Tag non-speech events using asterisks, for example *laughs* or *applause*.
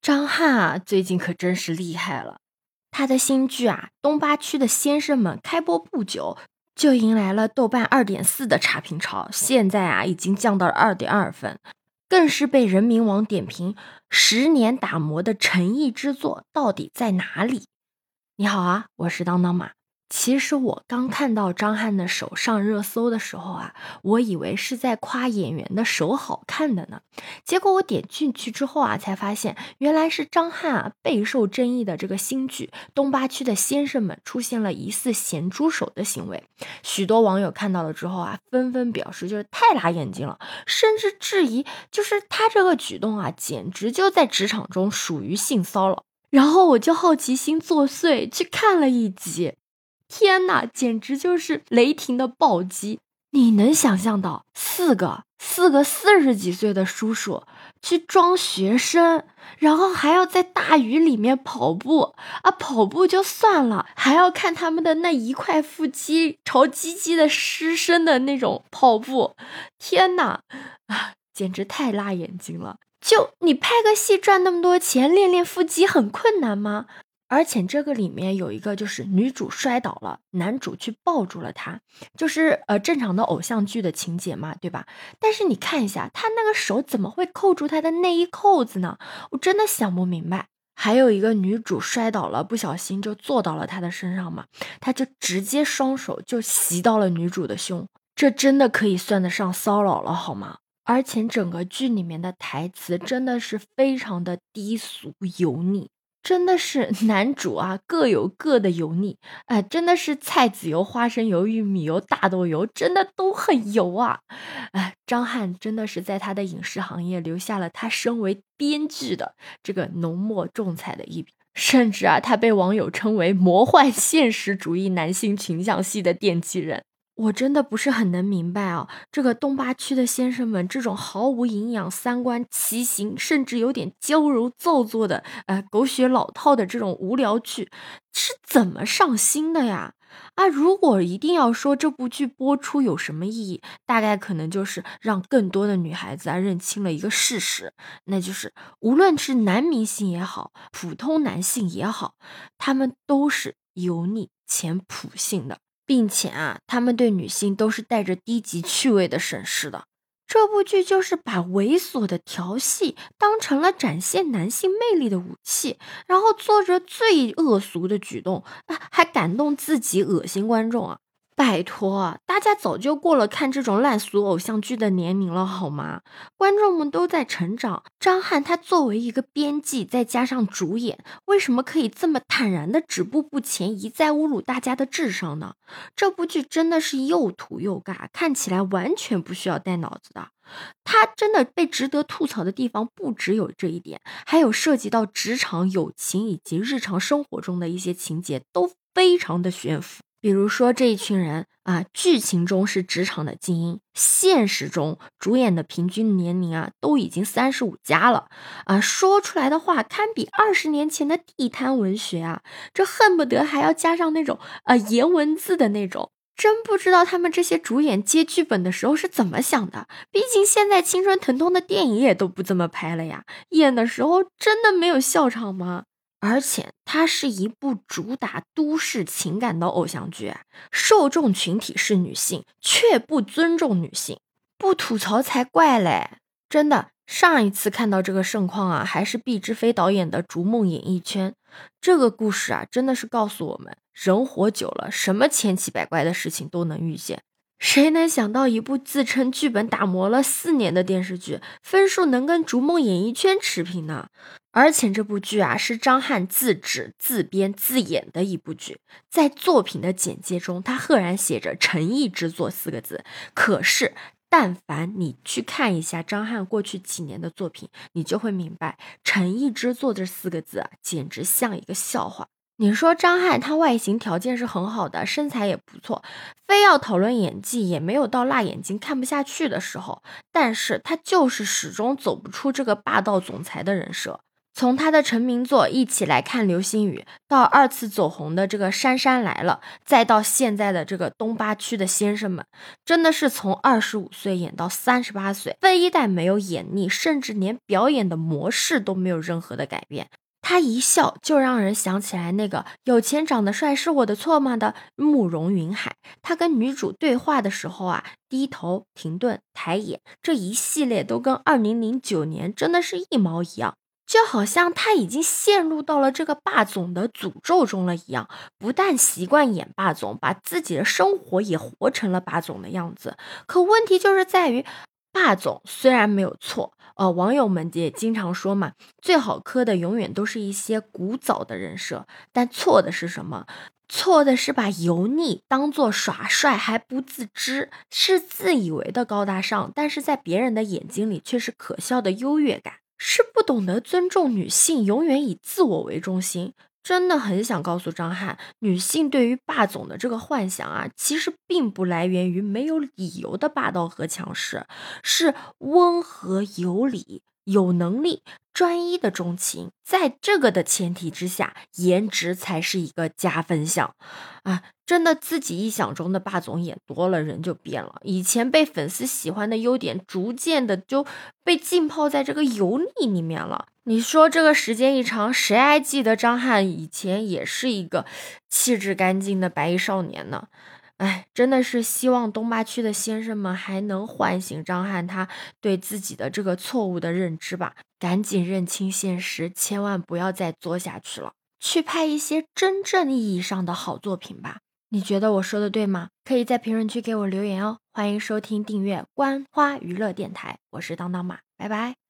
张翰啊，最近可真是厉害了。他的新剧啊，《东八区的先生们》开播不久，就迎来了豆瓣二点四的差评潮，现在啊，已经降到了二点二分，更是被人民网点评十年打磨的诚意之作，到底在哪里？你好啊，我是当当马。其实我刚看到张翰的手上热搜的时候啊，我以为是在夸演员的手好看的呢。结果我点进去之后啊，才发现原来是张翰啊备受争议的这个新剧《东八区的先生们》出现了疑似咸猪手的行为。许多网友看到了之后啊，纷纷表示就是太辣眼睛了，甚至质疑就是他这个举动啊，简直就在职场中属于性骚扰。然后我就好奇心作祟去看了一集。天哪，简直就是雷霆的暴击！你能想象到四个四个四十几岁的叔叔去装学生，然后还要在大雨里面跑步啊？跑步就算了，还要看他们的那一块腹肌朝鸡鸡的失身的那种跑步。天哪，啊，简直太辣眼睛了！就你拍个戏赚那么多钱，练练腹肌很困难吗？而且这个里面有一个，就是女主摔倒了，男主去抱住了她，就是呃正常的偶像剧的情节嘛，对吧？但是你看一下，他那个手怎么会扣住她的内衣扣子呢？我真的想不明白。还有一个女主摔倒了，不小心就坐到了他的身上嘛，他就直接双手就袭到了女主的胸，这真的可以算得上骚扰了好吗？而且整个剧里面的台词真的是非常的低俗油腻。真的是 *laughs* 男主啊，各有各的油腻，哎，真的是菜籽油、花生油、玉米油、大豆油，真的都很油啊！哎，张翰真的是在他的影视行业留下了他身为编剧的这个浓墨重彩的一笔，甚至啊，他被网友称为魔幻现实主义男性群像戏的奠基人。我真的不是很能明白啊，这个东八区的先生们这种毫无营养、三观畸形，甚至有点娇柔造作的，呃，狗血老套的这种无聊剧是怎么上心的呀？啊，如果一定要说这部剧播出有什么意义，大概可能就是让更多的女孩子啊认清了一个事实，那就是无论是男明星也好，普通男性也好，他们都是油腻且普性的。并且啊，他们对女性都是带着低级趣味的审视的。这部剧就是把猥琐的调戏当成了展现男性魅力的武器，然后做着最恶俗的举动啊，还感动自己，恶心观众啊！拜托，大家早就过了看这种烂俗偶像剧的年龄了，好吗？观众们都在成长。张翰他作为一个编辑，再加上主演，为什么可以这么坦然的止步不前，一再侮辱大家的智商呢？这部剧真的是又土又尬，看起来完全不需要带脑子的。他真的被值得吐槽的地方不只有这一点，还有涉及到职场、友情以及日常生活中的一些情节，都非常的悬浮。比如说这一群人啊，剧情中是职场的精英，现实中主演的平均年龄啊都已经三十五加了啊，说出来的话堪比二十年前的地摊文学啊，这恨不得还要加上那种啊颜文字的那种，真不知道他们这些主演接剧本的时候是怎么想的。毕竟现在青春疼痛的电影也都不这么拍了呀，演的时候真的没有笑场吗？而且它是一部主打都市情感的偶像剧，受众群体是女性，却不尊重女性，不吐槽才怪嘞！真的，上一次看到这个盛况啊，还是毕志飞导演的《逐梦演艺圈》这个故事啊，真的是告诉我们，人活久了，什么千奇百怪的事情都能遇见。谁能想到一部自称剧本打磨了四年的电视剧，分数能跟《逐梦演艺圈》持平呢？而且这部剧啊，是张翰自指、自编、自演的一部剧，在作品的简介中，他赫然写着“诚意之作”四个字。可是，但凡你去看一下张翰过去几年的作品，你就会明白，“诚意之作”这四个字啊，简直像一个笑话。你说张翰他外形条件是很好的，身材也不错，非要讨论演技也没有到辣眼睛看不下去的时候，但是他就是始终走不出这个霸道总裁的人设。从他的成名作《一起来看流星雨》，到二次走红的这个《杉杉来了》，再到现在的这个东八区的先生们，真的是从二十五岁演到三十八岁，非一代没有演腻，甚至连表演的模式都没有任何的改变。他一笑就让人想起来那个有钱长得帅是我的错吗的慕容云海。他跟女主对话的时候啊，低头、停顿、抬眼，这一系列都跟二零零九年真的是一毛一样，就好像他已经陷入到了这个霸总的诅咒中了一样。不但习惯演霸总，把自己的生活也活成了霸总的样子。可问题就是在于，霸总虽然没有错。哦，网友们也经常说嘛，最好磕的永远都是一些古早的人设，但错的是什么？错的是把油腻当做耍帅还不自知，是自以为的高大上，但是在别人的眼睛里却是可笑的优越感，是不懂得尊重女性，永远以自我为中心。真的很想告诉张翰，女性对于霸总的这个幻想啊，其实并不来源于没有理由的霸道和强势，是温和有理、有能力、专一的钟情。在这个的前提之下，颜值才是一个加分项啊！真的，自己臆想中的霸总演多了，人就变了。以前被粉丝喜欢的优点，逐渐的就被浸泡在这个油腻里面了。你说这个时间一长，谁还记得张翰以前也是一个气质干净的白衣少年呢？哎，真的是希望东八区的先生们还能唤醒张翰他对自己的这个错误的认知吧，赶紧认清现实，千万不要再作下去了，去拍一些真正意义上的好作品吧。你觉得我说的对吗？可以在评论区给我留言哦。欢迎收听订阅观花娱乐电台，我是当当马，拜拜。